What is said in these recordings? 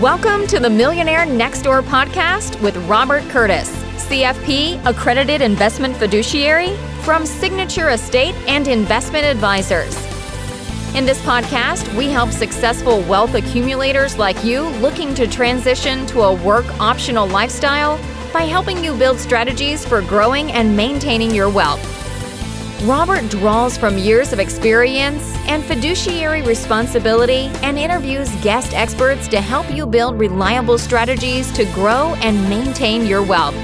Welcome to the Millionaire Next Door podcast with Robert Curtiss, CFP accredited investment fiduciary from Signature Estate and Investment Advisors. In this podcast, we help successful wealth accumulators like you looking to transition to a work optional lifestyle by helping you build strategies for growing and maintaining your wealth. Robert draws from years of experience and fiduciary responsibility and interviews guest experts to help you build reliable strategies to grow and maintain your wealth.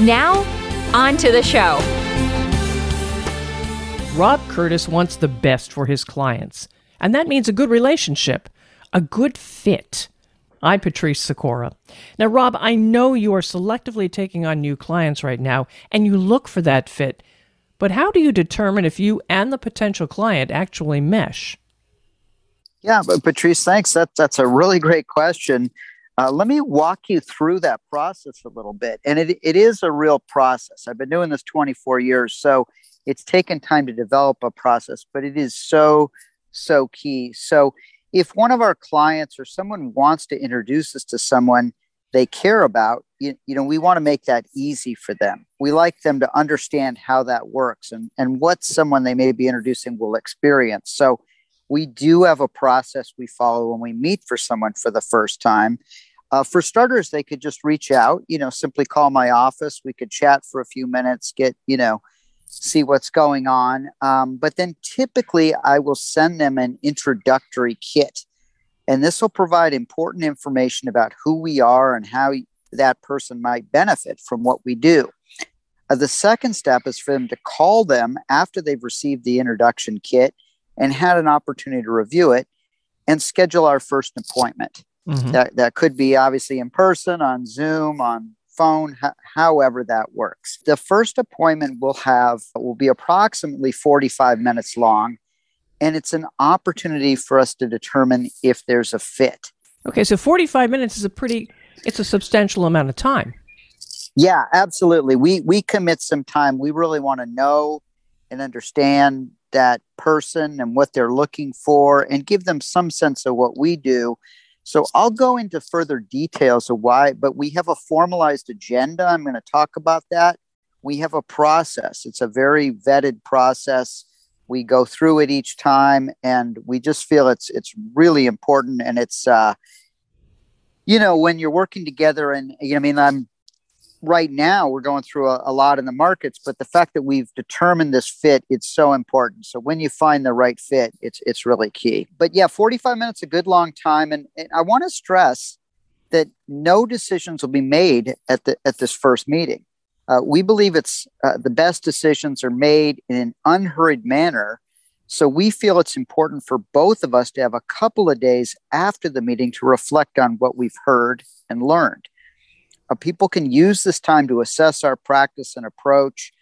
Now, on to the show. Rob Curtiss wants the best for his clients, and that means a good relationship, a good fit. I'm Patrice Sikora. Now, Rob, I know you are selectively taking on new clients right now, and you look for that fit. But how do you determine if you and the potential client actually mesh? Yeah, but Patrice, thanks. That, that's a really great question. Uh, let me walk you through that process a little bit. And it, it is a real process. I've been doing this 24 years, so it's taken time to develop a process, but it is so, so key. So if one of our clients or someone wants to introduce us to someone, they care about, you, you know, we want to make that easy for them. We like them to understand how that works and, and what someone they may be introducing will experience. So we do have a process we follow when we meet for someone for the first time. Uh, for starters, they could just reach out, you know, simply call my office. We could chat for a few minutes, get, you know, see what's going on. Um, but then typically I will send them an introductory kit and this will provide important information about who we are and how that person might benefit from what we do. Uh, the second step is for them to call them after they've received the introduction kit and had an opportunity to review it and schedule our first appointment. Mm-hmm. That, that could be obviously in person, on Zoom, on phone, h- however that works. The first appointment we'll have will be approximately 45 minutes long and it's an opportunity for us to determine if there's a fit. Okay, so 45 minutes is a pretty it's a substantial amount of time. Yeah, absolutely. We we commit some time. We really want to know and understand that person and what they're looking for and give them some sense of what we do. So I'll go into further details of why, but we have a formalized agenda. I'm going to talk about that. We have a process. It's a very vetted process we go through it each time and we just feel it's it's really important and it's uh you know when you're working together and you know, i mean i'm right now we're going through a, a, lot in the markets but the fact that we've determined this fit it's so important. So when you find the right fit it's it's really key. But yeah 45 minutes a good long time and, and i want to stress that no decisions will be made at the at this first meeting uh, we believe it's uh, the best decisions are made in an unhurried manner. So we feel it's important for both of us to have a couple of days after the meeting to reflect on what we've heard and learned. Uh, people can use this time to assess our practice and approach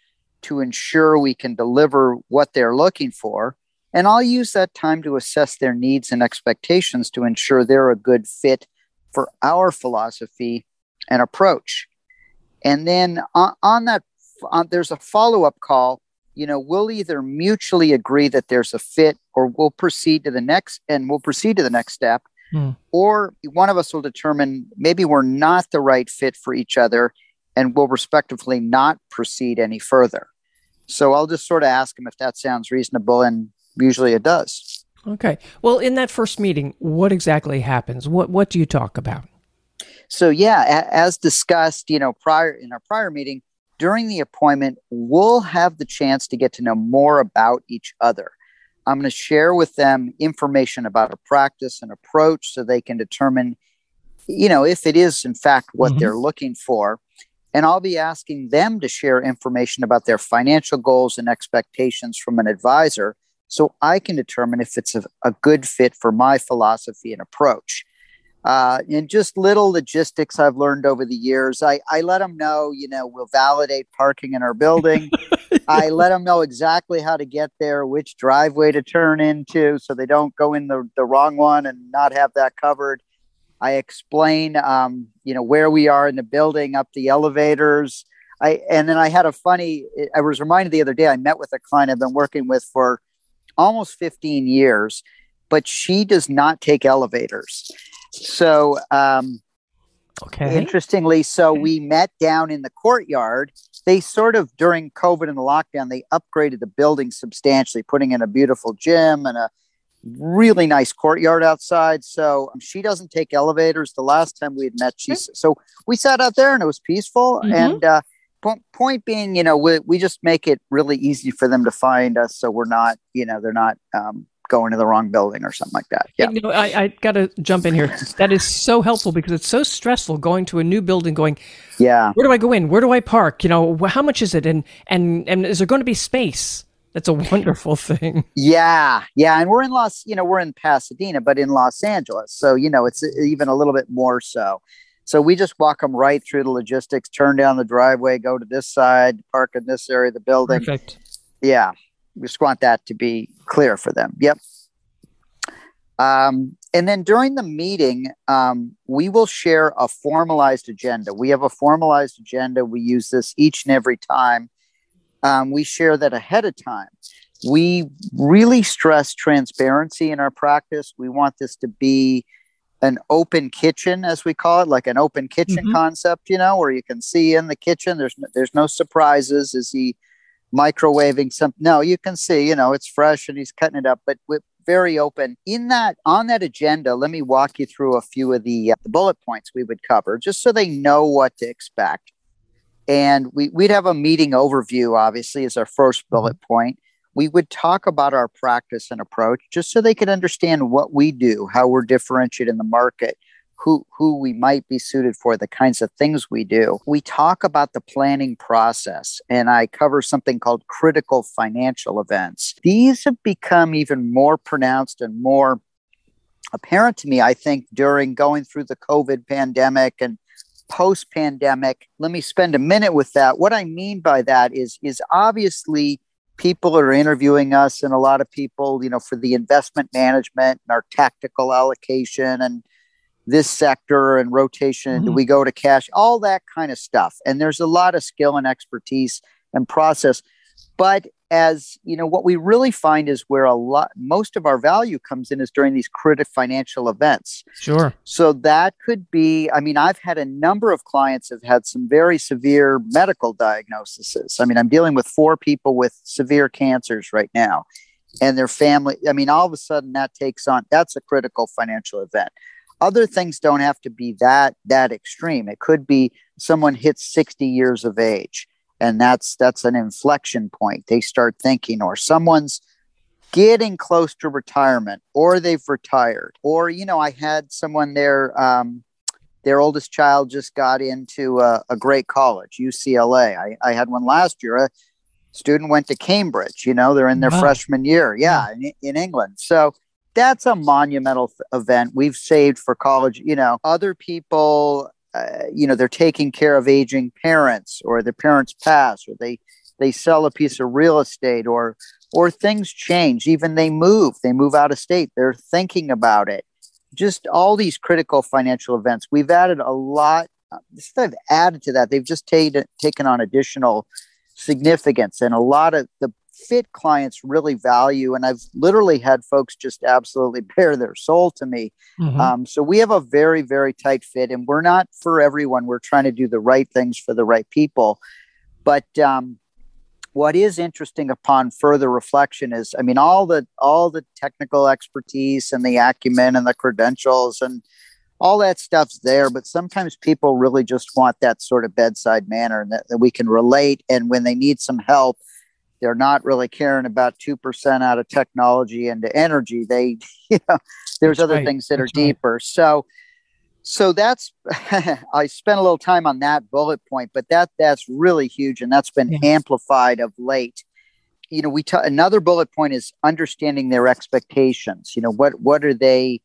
to ensure we can deliver what they're looking for. And I'll use that time to assess their needs and expectations to ensure they're a good fit for our philosophy and approach. And then on, on that, on, there's a follow up call. You know, we'll either mutually agree that there's a fit or we'll proceed to the next and we'll proceed to the next step. Hmm. Or one of us will determine maybe we're not the right fit for each other and we'll respectively not proceed any further. So I'll just sort of ask him if that sounds reasonable, and usually it does. Okay. Well, in that first meeting, what exactly happens? What what do you talk about? So yeah, as discussed, you know, prior in our prior meeting, during the appointment, we'll have the chance to get to know more about each other. I'm going to share with them information about a practice and approach so they can determine, you know, if it is in fact what mm-hmm. they're looking for. And I'll be asking them to share information about their financial goals and expectations from an advisor so I can determine if it's a, a good fit for my philosophy and approach uh, and just little logistics I've learned over the years. I, I let them know, you know, we'll validate parking in our building. I let them know exactly how to get there, which driveway to turn into so they don't go in the, the wrong one and not have that covered. I explain, um, you know, where we are in the building, up the elevators. I, and then I had a funny, I was reminded the other day, I met with a client I've been working with for almost 15 years, but she does not take elevators. So, um, okay. Interestingly, so we met down in the courtyard. They sort of during COVID and the lockdown, they upgraded the building substantially, putting in a beautiful gym and a really nice courtyard outside. So um, she doesn't take elevators. The last time we had met, she so we sat out there and it was peaceful. Mhm. And uh, po- point being, you know, we, we just make it really easy for them to find us, so we're not, you know, they're not um, going to the wrong building or something like that. Yeah. You know, I, I got to jump in here. That is so helpful because it's so stressful going to a new building, going, Yeah. where do I go in? Where do I park? You know, how much is it? And and and is there going to be space? That's a wonderful thing. Yeah, yeah, and we're in Los, you know, we're in Pasadena, but in Los Angeles, so you know, it's uh, even a little bit more so. So we just walk them right through the logistics, turn down the driveway, go to this side, park in this area of the building. Perfect. Yeah, just want that to be clear for them. Yep. Um, and then during the meeting, um, we will share a formalized agenda. We have a formalized agenda. We use this each and every time. Um, we share that ahead of time. We really stress transparency in our practice. We want this to be an open kitchen, as we call it, like an open kitchen Mhm. concept, you know, where you can see in the kitchen. There's no, there's no surprises. Is he microwaving something? No, you can see, you know, it's fresh and he's cutting it up, but with very open. In that on that agenda, let me walk you through a few of the, uh, the bullet points we would cover, just so they know what to expect. And we, we'd have a meeting overview, obviously, as our first bullet point. We would talk about our practice and approach just so they could understand what we do, how we're differentiated in the market, who, who we might be suited for, the kinds of things we do. We talk about the planning process, and I cover something called critical financial events. These have become even more pronounced and more apparent to me, I think, during going through the COVID pandemic and post pandemic let me spend a minute with that what i mean by that is is obviously people are interviewing us and a lot of people you know for the investment management and our tactical allocation and this sector and rotation do Mhm. we go to cash all that kind of stuff and there's a lot of skill and expertise and process but as you know what we really find is where a lot most of our value comes in is during these critical financial events Sure. so that could be, I mean, I've had a number of clients have had some very severe medical diagnoses. I mean, I'm dealing with four people with severe cancers right now and their family. I mean, all of a sudden that takes on, that's a critical financial event. Other things don't have to be that, that extreme. It could be someone hits 60 years of age and that's, that's an inflection point. They start thinking, or someone's, getting close to retirement or they've retired or you know i had someone there um, their oldest child just got into a, a great college ucla I, I had one last year a student went to cambridge you know they're in their Wow. freshman year yeah in, in england so that's a monumental event we've saved for college you know other people uh, you know they're taking care of aging parents or their parents pass or they they sell a piece of real estate or or things change. Even they move they move out of state they're thinking about it. Just all these critical financial events we've added a lot uh, they've added to that. They've just taken taken on additional significance and a lot of the fit clients really value and i've literally had folks just absolutely bare their soul to me Mhm. um, so we have a very, very tight fit, and we're not for everyone. We're trying to do the right things for the right people. But um, what is interesting upon further reflection is, I mean, all the all the technical expertise and the acumen and the credentials and all that stuff's there. But sometimes people really just want that sort of bedside manner, and that, that we can relate. And when they need some help, they're not really caring about 2% out of technology into energy they you know there's That's other right. things that That's are right. deeper so so that's i spent a little time on that bullet point but that that's really huge and that's been Yeah. amplified of late you know we ta- another bullet point is understanding their expectations you know what what are they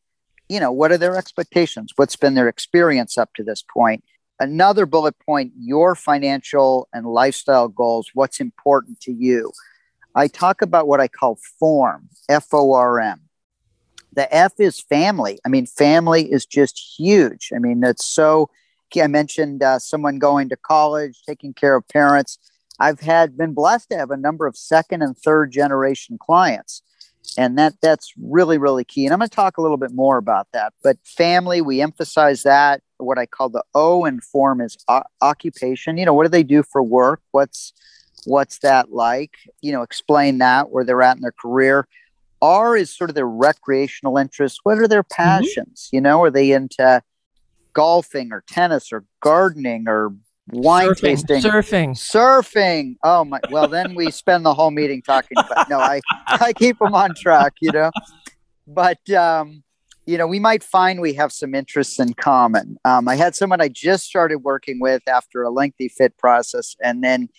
you know what are their expectations what's been their experience up to this point another bullet point your financial and lifestyle goals what's important to you. I talk about what i call form f-o-r-m the f is family. I mean family is just huge. I mean that's so i mentioned uh, someone going to college taking care of parents. I've had been blessed to have a number of second and third generation clients and that that's really really key. And i'm going to talk a little bit more about that but family we emphasize that what i call the o in form is o- occupation you know what do they do for work what's what's that like you know explain that where they're at in their career r is sort of their recreational interests what are their mm-hmm. passions mm-hmm. you know are they into golfing or tennis or gardening or wine surfing, tasting, surfing, surfing. Oh my! Well, then we spend the whole meeting talking. But no, I I keep them on track, you know. But um, you know, we might find we have some interests in common. Um, I had someone I just started working with after a lengthy fit process, and then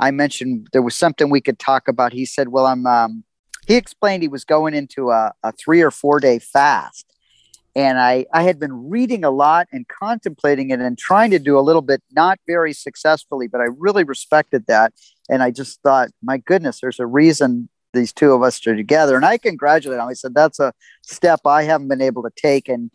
I mentioned there was something we could talk about. He said, "Well, I'm." Um, he explained he was going into a, a three or four day fast and I, I had been reading a lot and contemplating it and trying to do a little bit, not very successfully, but I really respected that. And I just thought, my goodness, there's a reason these two of us are together. And I congratulate him. I said, that's a step I haven't been able to take. And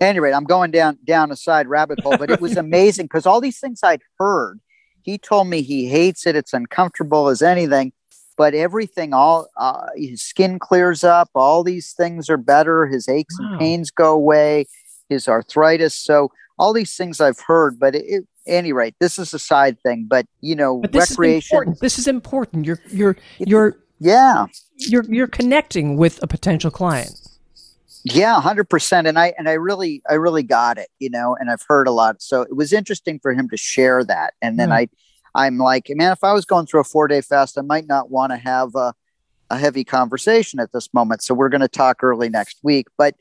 anyway, I'm going down down a side rabbit hole, but it was amazing because all these things I'd heard, he told me he hates it, it's uncomfortable as anything but everything all uh, his skin clears up all these things are better his aches wow. and pains go away his arthritis so all these things i've heard but it, it, any rate this is a side thing but you know but this recreation is important. this is important you're you're you're yeah you're you're connecting with a potential client yeah 100% and i and i really i really got it you know and i've heard a lot so it was interesting for him to share that and then mm. i I'm like, man, if I was going through a four day fast, I might not want to have a, a heavy conversation at this moment. So we're going to talk early next week. But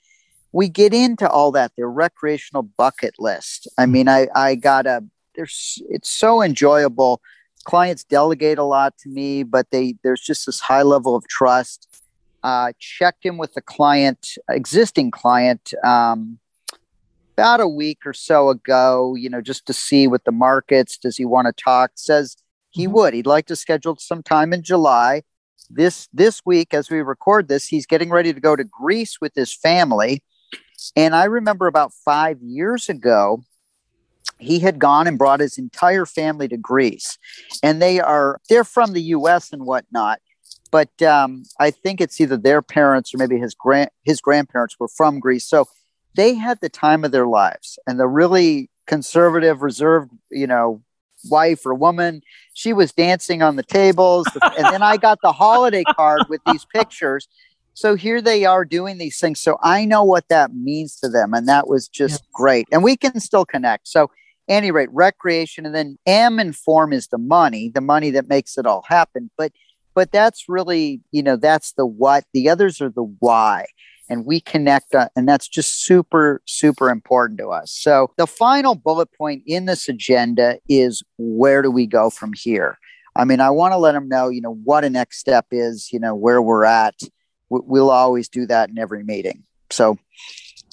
we get into all that, the recreational bucket list. I mean, I, I got a, there's, it's so enjoyable. Clients delegate a lot to me, but they, there's just this high level of trust. Uh, checked in with the client, existing client, um, about a week or so ago, you know, just to see what the markets, does he want to talk? Says he mm-hmm. would. He'd like to schedule some time in July. This this week, as we record this, he's getting ready to go to Greece with his family. And I remember about five years ago, he had gone and brought his entire family to Greece. And they are they're from the US and whatnot. But um, I think it's either their parents or maybe his grand his grandparents were from Greece. So they had the time of their lives and the really conservative reserved you know wife or woman she was dancing on the tables and then i got the holiday card with these pictures so here they are doing these things. So i know what that means to them and that was just yeah. great. And we can still connect. So any rate recreation and then m and form is the money the money that makes it all happen. But but that's really you know that's the what. The others are the why. And we connect uh, and that's just super super important to us. So the final bullet point in this agenda is where do we go from here? I mean i want to let them know you know what a next step is you know where we're at we'll always do that in every meeting so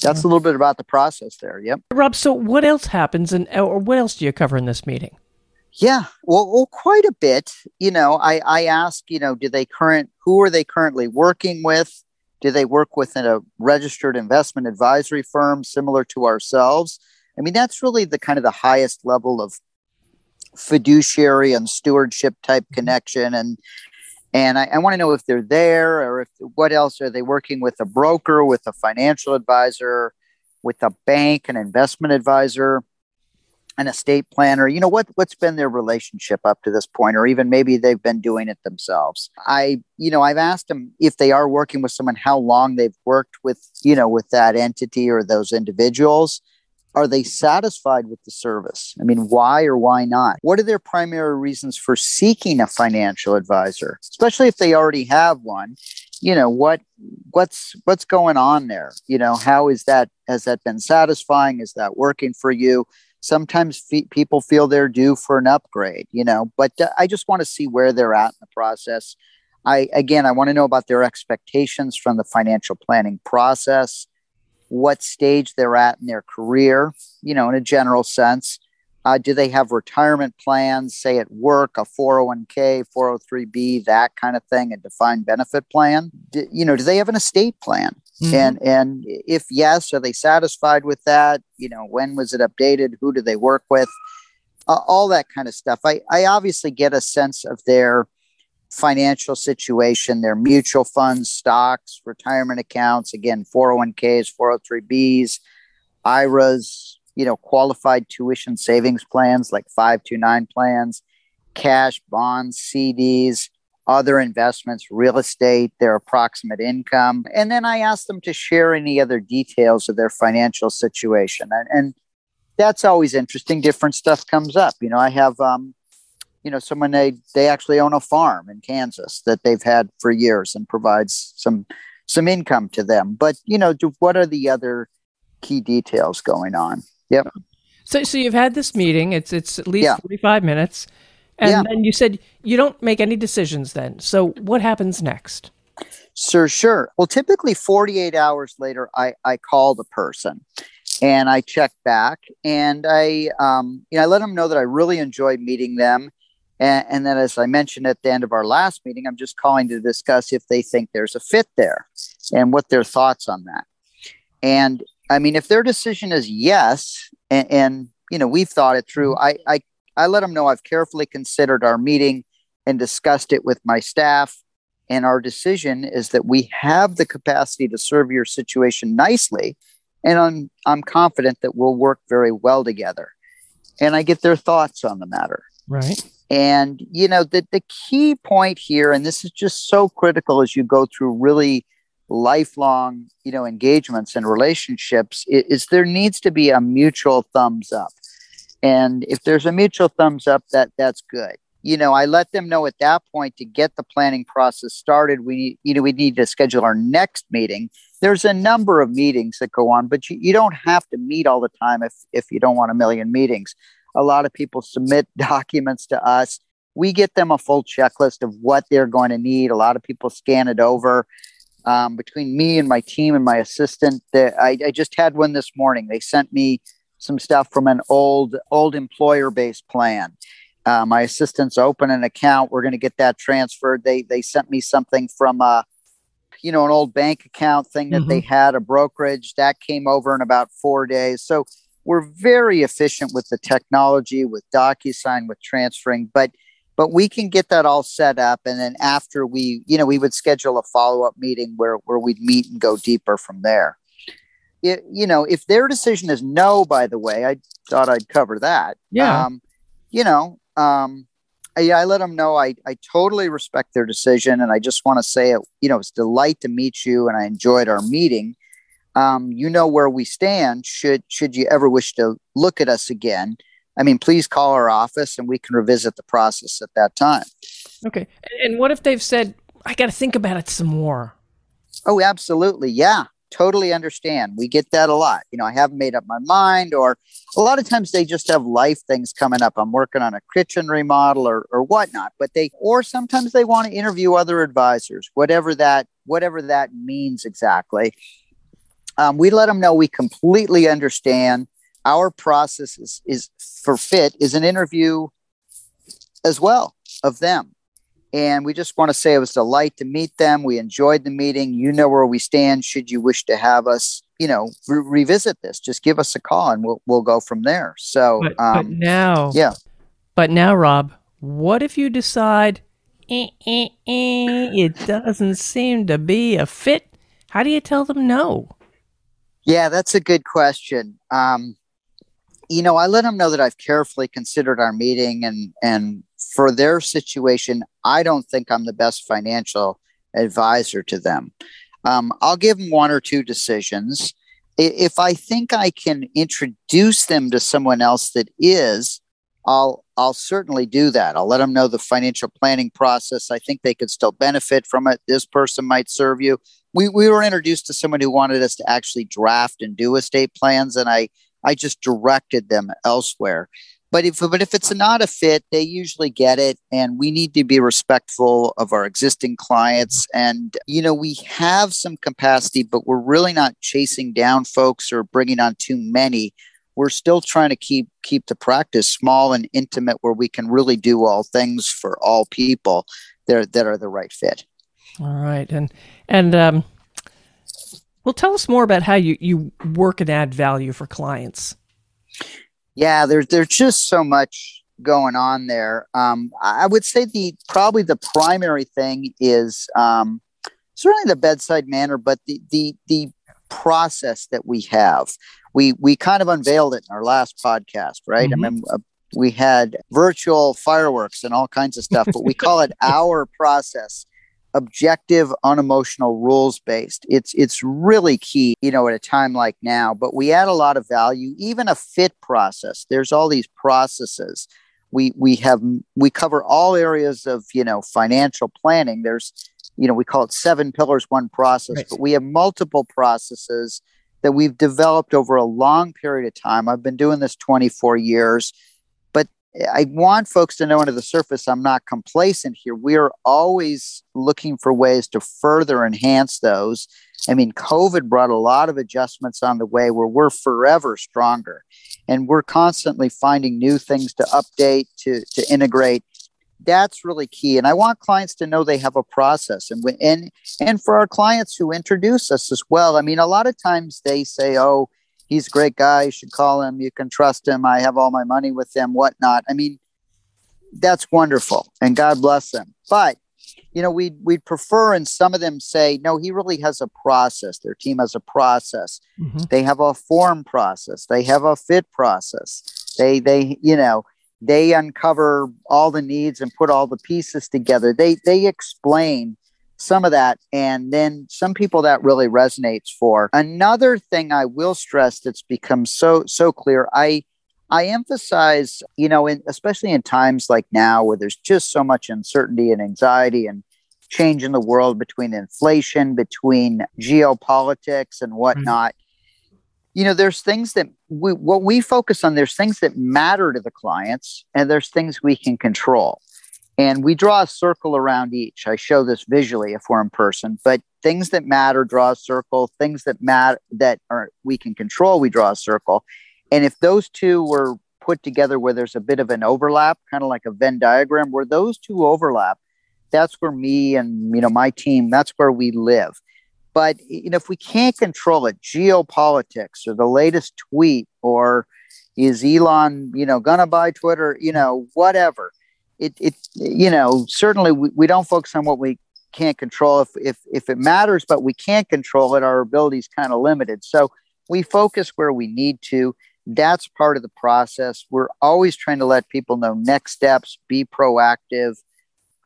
that's a little bit about the process there yep rob so what else happens and or what else do you cover in this meeting yeah, well, well, quite a bit. You know, I I ask, you know, do they current who are they currently working with? Do they work within a registered investment advisory firm similar to ourselves? I mean, that's really the kind of the highest level of fiduciary and stewardship type mm-hmm. connection. And and I, I want to know if they're there or if what else are they working with a broker, with a financial advisor, with a bank, an investment advisor an estate planner? You know what what's been their relationship up to this point or even maybe they've been doing it themselves? I you know i've asked them if they are working with someone how long they've worked with you know with that entity or those individuals are they satisfied with the service? I mean why or why not? What are their primary reasons for seeking a financial advisor? Especially if they already have one you know what what's what's going on there? You know how is that has that been satisfying? Is that working for you? Sometimes people feel they're due for an upgrade you know but uh, i just want to see where they're at in the process. I again i want to know about their expectations from the financial planning process what stage they're at in their career you know in a general sense uh, do they have retirement plans say at work a 401k 403b that kind of thing a defined benefit plan do, you know do they have an estate plan Mm-hmm. And and if yes, are they satisfied with that? You know, when was it updated? Who do they work with? Uh, all that kind of stuff. I I obviously get a sense of their financial situation, their mutual funds, stocks, retirement accounts, again, 401ks, 403bs, IRAs, you know, qualified tuition savings plans like 529 plans, cash, bonds, CDs, other investments, real estate, their approximate income. And then I ask them to share any other details of their financial situation. And, and that's always interesting. Different stuff comes up. You know, I have um, you know someone they they actually own a farm in Kansas that they've had for years and provides some some income to them. But you know, what are the other key details going on? Yep. So so you've had this meeting. It's it's at least yeah. forty five minutes, and yeah. then you said you don't make any decisions. Then so what happens next? Sure, sure. Well, typically 48 hours later, I, I call the person and I check back and I, um, you know, I let them know that I really enjoyed meeting them and, and then, as I mentioned at the end of our last meeting, I'm just calling to discuss if they think there's a fit there and what their thoughts on that. And I mean, if their decision is yes, and, and you know, we've thought it through, I, I, I let them know I've carefully considered our meeting and discussed it with my staff. And our decision is that we have the capacity to serve your situation nicely. And I'm, I'm confident that we'll work very well together. And I get their thoughts on the matter. Right. And, you know, the, the key point here, and this is just so critical as you go through really lifelong, you know, engagements and relationships, is, is there needs to be a mutual thumbs up. And if there's a mutual thumbs up, that that's good. You know, I let them know at that point to get the planning process started. We, you know, we need to schedule our next meeting. There's a number of meetings that go on, but you, you don't have to meet all the time if if you don't want a million meetings. A lot of people submit documents to us. We get them a full checklist of what they're going to need. A lot of people scan it over. Um, between me and my team and my assistant, I, I just had one this morning. They sent me some stuff from an old old employer based plan. Uh, my assistants open an account. We're going to get that transferred. They they sent me something from a you know an old bank account thing that mm-hmm. they had a brokerage that came over in about four days. So we're very efficient with the technology, with DocuSign, with transferring, but but we can get that all set up and then after we you know we would schedule a follow-up meeting where where we'd meet and go deeper from there. It, you know if their decision is no by the way i thought i'd cover that. Yeah. Um, you know um, I, I let them know I, I totally respect their decision and i just want to say it you know it's delight to meet you and i enjoyed our meeting um, you know where we stand. Should should you ever wish to look at us again, I mean, please call our office and we can revisit the process at that time. Okay. And what if they've said, I got to think about it some more? Oh, absolutely. Yeah, totally understand. We get that a lot. You know, I haven't made up my mind, or a lot of times they just have life things coming up. I'm working on a kitchen remodel or, or whatnot, but they, or sometimes they want to interview other advisors, whatever that, whatever that means exactly um, we let them know we completely understand. Our process is, is for fit is an interview as well of them. And we just want to say it was a delight to meet them. We enjoyed the meeting. You know where we stand should you wish to have us you know re- revisit this. Just give us a call and we'll, we'll go from there. So but, um, but now yeah. But now rob what if you decide eh, eh, eh, it doesn't seem to be a fit? How do you tell them no yeah, that's a good question. Um, you know, I let them know that I've carefully considered our meeting and and for their situation, I don't think I'm the best financial advisor to them. Um, I'll give them one or two decisions. If I think I can introduce them to someone else that is, I'll I'll certainly do that. I'll let them know the financial planning process. I think they could still benefit from it. This person might serve you we, we were introduced to someone who wanted us to actually draft and do estate plans and i i just directed them elsewhere. But if but if it's not a fit they usually get it and we need to be respectful of our existing clients. And you know we have some capacity but we're really not chasing down folks or bringing on too many. We're still trying to keep keep the practice small and intimate where we can really do all things for all people that that are the right fit all right, and and um, well, tell us more about how you you work and add value for clients. Yeah, there's there's just so much going on there. Um, I would say the probably the primary thing is um, certainly the bedside manner, but the the the process that we have. We we kind of unveiled it in our last podcast, right? Mm-hmm. I mean, uh, we had virtual fireworks and all kinds of stuff, but we call it our process objective unemotional rules based it's it's really key you know at a time like now but we add a lot of value even a fit process. There's all these processes. We we have we cover all areas of you know financial planning. There's you know we call it seven pillars one process right. but we have multiple processes that we've developed over a long period of time. I've been doing this 24 years I want folks to know under the surface, I'm not complacent here. We are always looking for ways to further enhance those. I mean, COVID brought a lot of adjustments on the way where we're forever stronger. And we're constantly finding new things to update, to, to integrate. That's really key. And I want clients to know they have a process. And, and, and for our clients who introduce us as well, I mean, a lot of times they say, oh, he's a great guy. You should call him. You can trust him. I have all my money with him, whatnot. I mean, that's wonderful and God bless them. But, you know, we'd, we'd prefer, and some of them say, no, he really has a process. Their team has a process. Mm-hmm. They have a form process. They have a fit process. They, they, you know, they uncover all the needs and put all the pieces together. They, they explain some of that and then some people that really resonates for another thing i will stress that's become so so clear i i emphasize you know in, especially in times like now where there's just so much uncertainty and anxiety and change in the world between inflation between geopolitics and whatnot mm-hmm. you know there's things that we what we focus on there's things that matter to the clients and there's things we can control and we draw a circle around each. I show this visually if we're in person, but things that matter draw a circle. Things that matter that are we can control, we draw a circle. And if those two were put together where there's a bit of an overlap, kind of like a Venn diagram, where those two overlap, that's where me and you know my team, that's where we live. But you know, if we can't control it, geopolitics or the latest tweet or is Elon, you know, gonna buy Twitter, you know, whatever it, it you know certainly we, we don't focus on what we can't control if, if if it matters but we can't control it. Our ability is kind of limited. So we focus where we need to. That's part of the process. We're always trying to let people know next steps be proactive.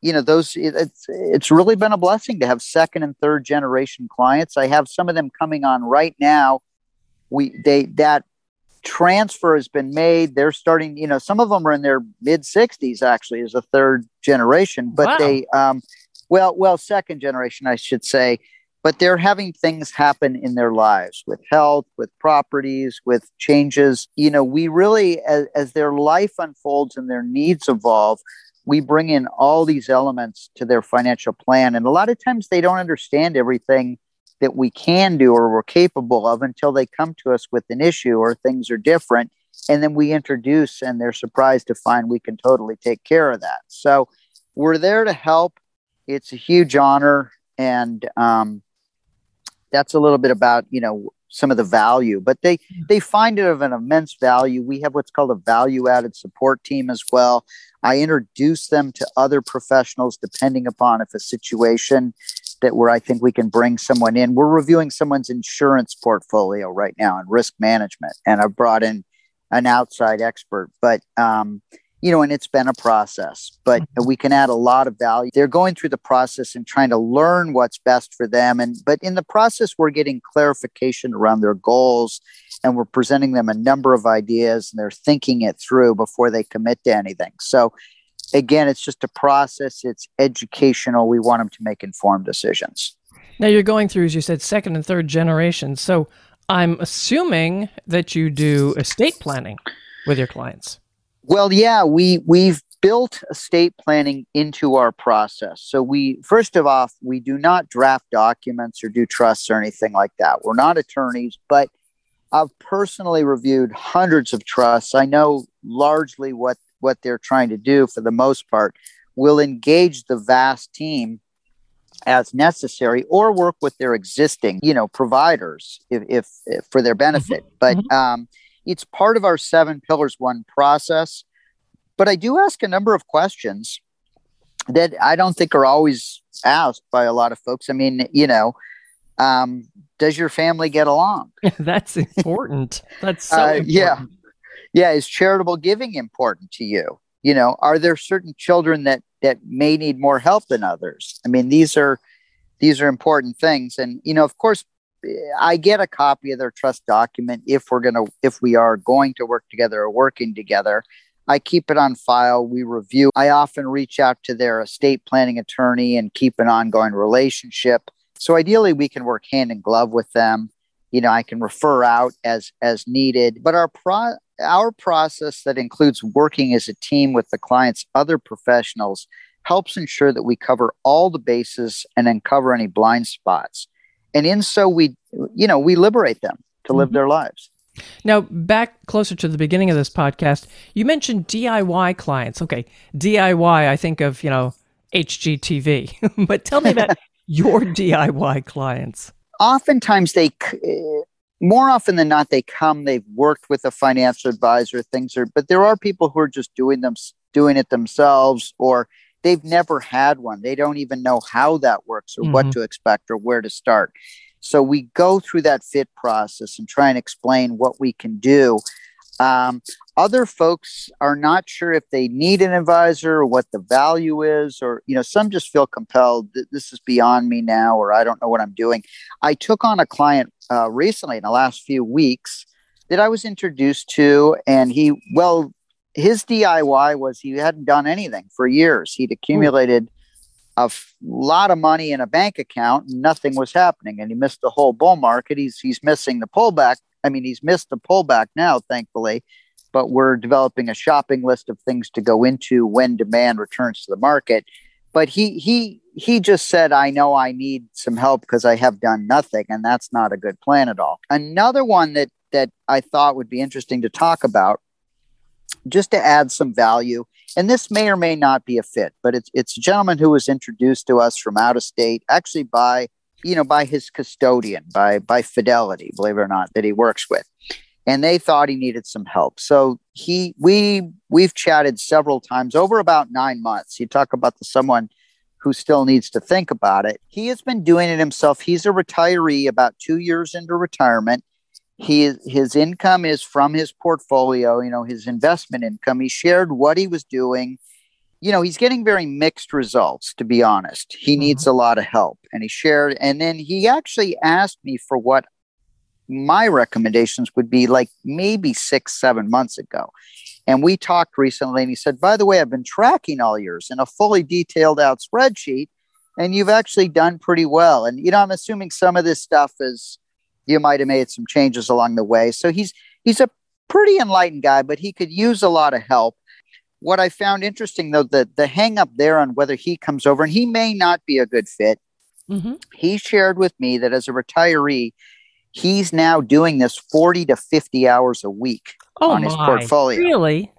You know those it, it's it's really been a blessing to have second and third generation clients. I have some of them coming on right now. We they that transfer has been made. They're starting, you know, some of them are in their mid 60s actually as a third generation, but wow. they, um, well, well, second generation, I should say, but they're having things happen in their lives with health, with properties, with changes. You know, we really, as, as their life unfolds and their needs evolve, we bring in all these elements to their financial plan. And a lot of times they don't understand everything that we can do or we're capable of until they come to us with an issue or things are different. And then we introduce, and they're surprised to find we can totally take care of that. So we're there to help. It's a huge honor. And um, that's a little bit about, you know, some of the value, but they they find it of an immense value. We have what's called a value added support team as well. I introduce them to other professionals depending upon if a situation that where I think we can bring someone in. We're reviewing someone's insurance portfolio right now and risk management, and I've brought in an outside expert. But um, you know, and it's been a process, but mm-hmm. we can add a lot of value. They're going through the process and trying to learn what's best for them, and but in the process, we're getting clarification around their goals, and we're presenting them a number of ideas, and they're thinking it through before they commit to anything. So again, it's just a process. It's educational. We want them to make informed decisions. Now you're going through, as you said, second and third generation. So I'm assuming that you do estate planning with your clients. Well, yeah, we we've built estate planning into our process. So we first of all, we do not draft documents or do trusts or anything like that. We're not attorneys, but I've personally reviewed hundreds of trusts. I know largely what what they're trying to do for the most part, will engage the vast team as necessary or work with their existing you know providers if, if, if for their benefit mm-hmm. but mm-hmm. um, it's part of our seven pillars one process but I do ask a number of questions that I don't think are always asked by a lot of folks. I mean, you know, um, does your family get along? That's important. That's so uh, important. yeah, yeah. Is charitable giving important to you? You know, are there certain children that that may need more help than others? I mean, these are these are important things, and you know, of course, eh, I get a copy of their trust document if we're gonna if we are going to work together or working together. I keep it on file. We review. I often reach out to their estate planning attorney and keep an ongoing relationship. So ideally, we can work hand in glove with them. You know, I can refer out as as needed. But our pro our process that includes working as a team with the client's other professionals helps ensure that we cover all the bases and uncover any blind spots. And in so we, you know, we liberate them to live mm-hmm. their lives. Now, back closer to the beginning of this podcast, you mentioned DIY clients. Okay, DIY, I think of, you know, HGTV. but tell me about your DIY clients. Oftentimes, they, more often than not, they come, they've worked with a financial advisor, things are, but there are people who are just doing them, doing it themselves, or they've never had one. They don't even know how that works or mm-hmm. what to expect or where to start. So we go through that fit process and try and explain what we can do. Um, other folks are not sure if they need an advisor or what the value is, or you know, some just feel compelled that this is beyond me now, or I don't know what I'm doing. I took on a client uh, recently in the last few weeks that I was introduced to, and he well, his DIY was he hadn't done anything for years. He'd accumulated a f- lot of money in a bank account and nothing was happening and he missed the whole bull market he's he's missing the pullback i mean he's missed the pullback now thankfully but we're developing a shopping list of things to go into when demand returns to the market. But he he he just said i know i need some help because i have done nothing and that's not a good plan at all. Another one that that i thought would be interesting to talk about just to add some value and this may or may not be a fit, but it's it's a gentleman who was introduced to us from out of state, actually by you know by his custodian, by by Fidelity, believe it or not, that he works with, and they thought he needed some help. So he we we've chatted several times over about nine months. You talk about the someone who still needs to think about it. He has been doing it himself. He's a retiree about two years into retirement he his income is from his portfolio you know his investment income he shared what he was doing you know he's getting very mixed results to be honest he mm-hmm. needs a lot of help and he shared and then he actually asked me for what my recommendations would be like maybe six seven months ago and we talked recently and he said by the way i've been tracking all yours in a fully detailed out spreadsheet and you've actually done pretty well and you know i'm assuming some of this stuff is you might have made some changes along the way. So he's he's a pretty enlightened guy, but he could use a lot of help. What I found interesting though, the the hang up there on whether he comes over, and he may not be a good fit. Mm-hmm. He shared with me that as a retiree, he's now doing this 40 to 50 hours a week oh on my. his portfolio. Really?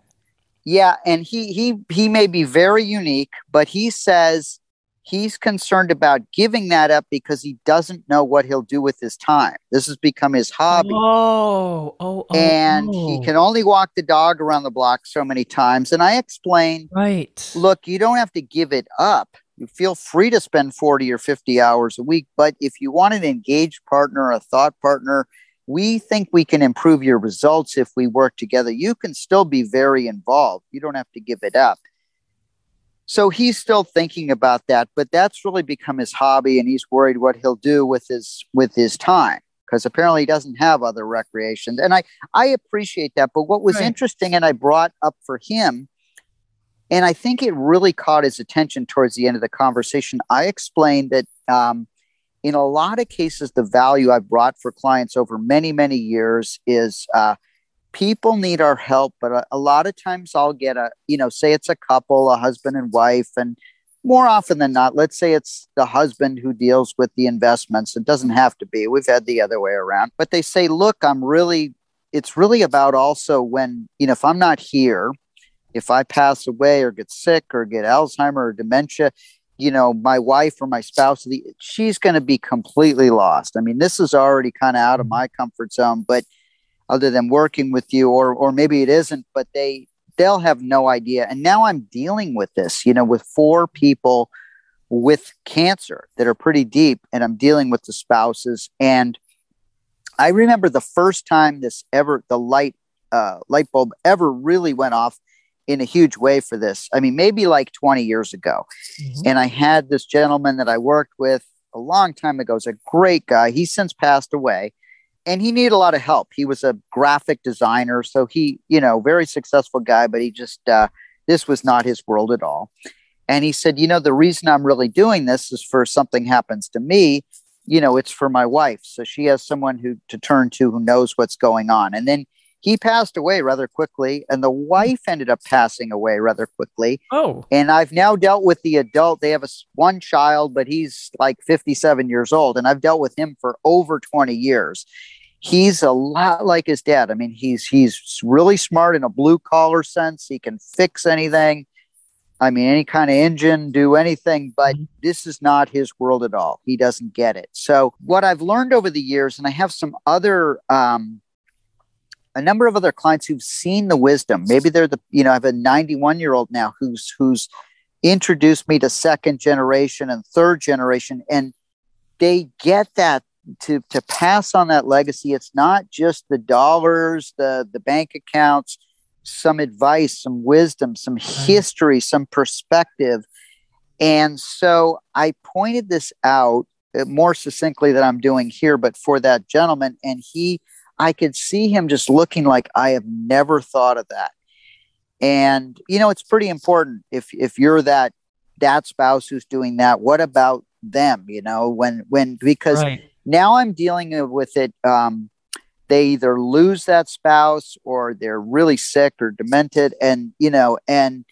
Yeah, and he he he may be very unique, but he says he's concerned about giving that up because he doesn't know what he'll do with his time. This has become his hobby. Oh, oh, oh and oh. he can only walk the dog around the block so many times. And I explained, right? Look, you don't have to give it up. You feel free to spend 40 or 50 hours a week, but if you want an engaged partner, a thought partner, we think we can improve your results if we work together. You can still be very involved. You don't have to give it up. So he's still thinking about that, but that's really become his hobby, and he's worried what he'll do with his with his time because apparently he doesn't have other recreations. And I I appreciate that. But what was right. interesting, and I brought up for him, and I think it really caught his attention towards the end of the conversation. I explained that um, in a lot of cases, the value I've brought for clients over many many years is. Uh, people need our help but a, a, lot of times i'll get a you know say it's a couple a husband and wife and more often than not let's say it's the husband who deals with the investments it doesn't have to be we've had the other way around but they say look i'm really it's really about also when you know if i'm not here if i pass away or get sick or get alzheimer or dementia you know my wife or my spouse she's going to be completely lost i mean this is already kind of out of mm-hmm. my comfort zone but other than working with you or or maybe it isn't but they they'll have no idea. And now I'm dealing with this, you know, with four people with cancer that are pretty deep, and I'm dealing with the spouses. And I remember the first time this ever, the light uh, light bulb ever really went off in a huge way for this. I mean, maybe like 20 years ago. Mm-hmm. And I had this gentleman that I worked with a long time ago. He's a great guy. He's since passed away and he needed a lot of help. He was a graphic designer. So he, you know, very successful guy, but he just, uh, this was not his world at all. And he said, you know, the reason I'm really doing this is for something happens to me, you know, it's for my wife. So she has someone who to turn to who knows what's going on. And then he passed away rather quickly, and the wife ended up passing away rather quickly. Oh. And I've now dealt with the adult. They have a, one child, but he's like 57 years old, and I've dealt with him for over 20 years. He's a lot like his dad. I mean, he's he's really smart in a blue collar sense. He can fix anything. I mean, any kind of engine, do anything, but mm-hmm. this is not his world at all. He doesn't get it. So, what I've learned over the years, and I have some other um, a number of other clients who've seen the wisdom. Maybe they're the, you know, I have a 91 year old now who's, who's introduced me to second generation and third generation. And they get that to, to pass on that legacy. It's not just the dollars, the, the bank accounts, some advice, some wisdom, some history, some perspective. And so I pointed this out uh, more succinctly than I'm doing here, but for that gentleman, and he I could see him just looking like I have never thought of that. And you know, it's pretty important if if you're that that spouse who's doing that. What about them? You know, when when because right. Now I'm dealing with it. Um, they either lose that spouse or they're really sick or demented, and you know, and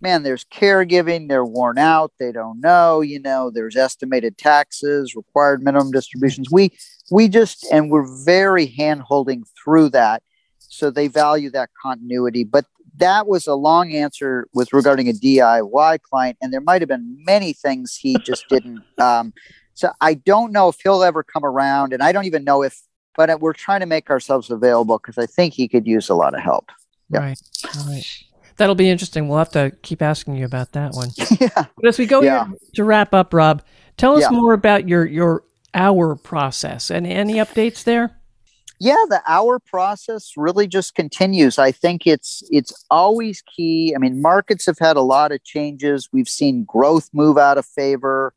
man, there's caregiving, they're worn out, they don't know, you know, there's estimated taxes, required minimum distributions. We we just and we're very hand holding through that. So they value that continuity. But that was a long answer with regarding a DIY client, and there might have been many things he just didn't. Um, so I don't know if he'll ever come around, and I don't even know if. But we're trying to make ourselves available because I think he could use a lot of help. Right. Right. That'll be interesting. We'll have to keep asking you about that one. yeah. But as we go yeah. to wrap up, Rob, tell us yeah. more about your your hour process and any updates there. Yeah, the hour process really just continues. I think it's it's always key. I mean, markets have had a lot of changes. We've seen growth move out of favor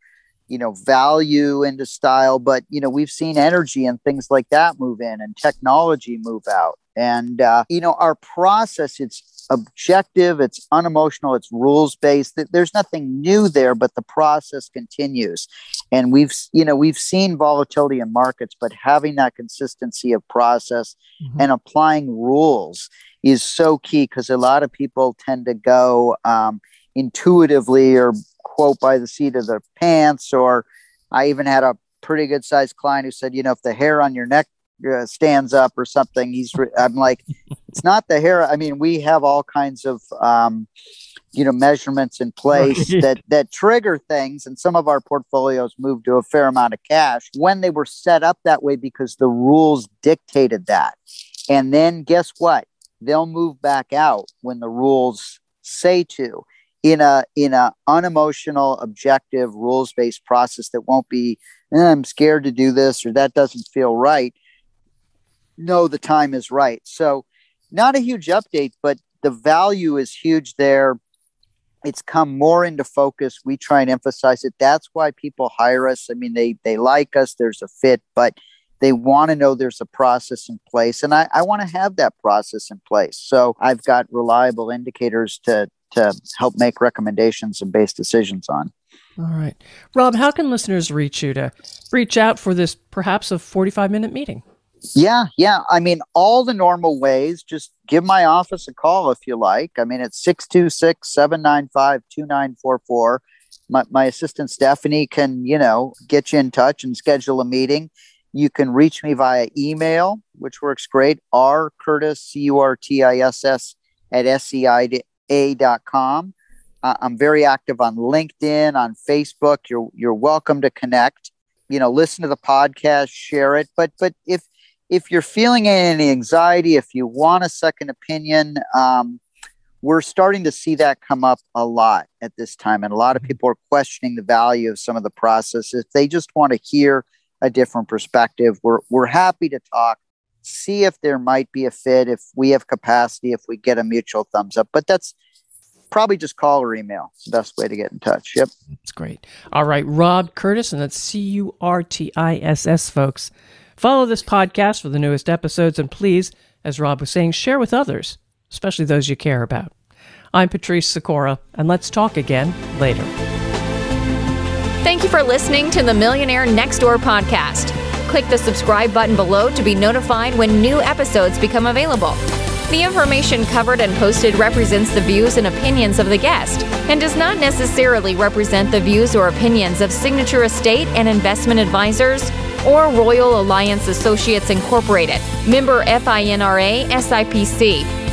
you know value into style but you know we've seen energy and things like that move in and technology move out. And uh, you know our process it's objective it's unemotional it's rules based there's nothing new there but the process continues. And we've you know we've seen volatility in markets but having that consistency of process mm-hmm. and applying rules is so key because a lot of people tend to go um, intuitively or quote by the seat of their pants. Or I even had a pretty good sized client who said, you know, if the hair on your neck uh, stands up or something, he's, re- I'm like, it's not the hair. I mean, we have all kinds of, um, you know, measurements in place that, that trigger things. And some of our portfolios moved to a fair amount of cash when they were set up that way because the rules dictated that. And then guess what? They'll move back out when the rules say to in a in a unemotional objective rules based process that won't be eh, i'm scared to do this or that doesn't feel right. No the time is right. So not a huge update but the value is huge there. It's come more into focus. We try and emphasize it. That's why people hire us. I mean they they like us. There's a fit but they want to know there's a process in place and i, I want to have that process in place. So i've got reliable indicators to to help make recommendations and base decisions on. All right. Rob, how can listeners reach you to reach out for this perhaps a 45 minute meeting? Yeah, yeah. I mean, all the normal ways. Just give my office a call if you like. I mean, it's 626 795 2944. My assistant Stephanie can, you know, get you in touch and schedule a meeting. You can reach me via email, which works great. R Curtiss, C U R T I S S, at SEI a.com. Uh, I'm very active on LinkedIn, on Facebook. You're you're welcome to connect. You know, listen to the podcast, share it. But but if if you're feeling any anxiety, if you want a second opinion, um, we're starting to see that come up a lot at this time. And a lot of mm-hmm. people are questioning the value of some of the processes. If they just want to hear a different perspective. We're, we're happy to talk, see if there might be a fit, if we have capacity, if we get a mutual thumbs up. But that's probably just call or email. It's the best way to get in touch. Yep. That's great. All right. Rob Curtiss, and that's C U R T I S S, folks. Follow this podcast for the newest episodes, and please, as Rob was saying, share with others especially those you care about. I'm Patrice Sikora, and let's talk again later. Thank you for listening to the Millionaire Next Door podcast. Click the subscribe button below to be notified when new episodes become available. The information covered and posted represents the views and opinions of the guest and does not necessarily represent the views or opinions of Signature Estate and Investment Advisors or Royal Alliance Associates Incorporated, member FINRA SIPC.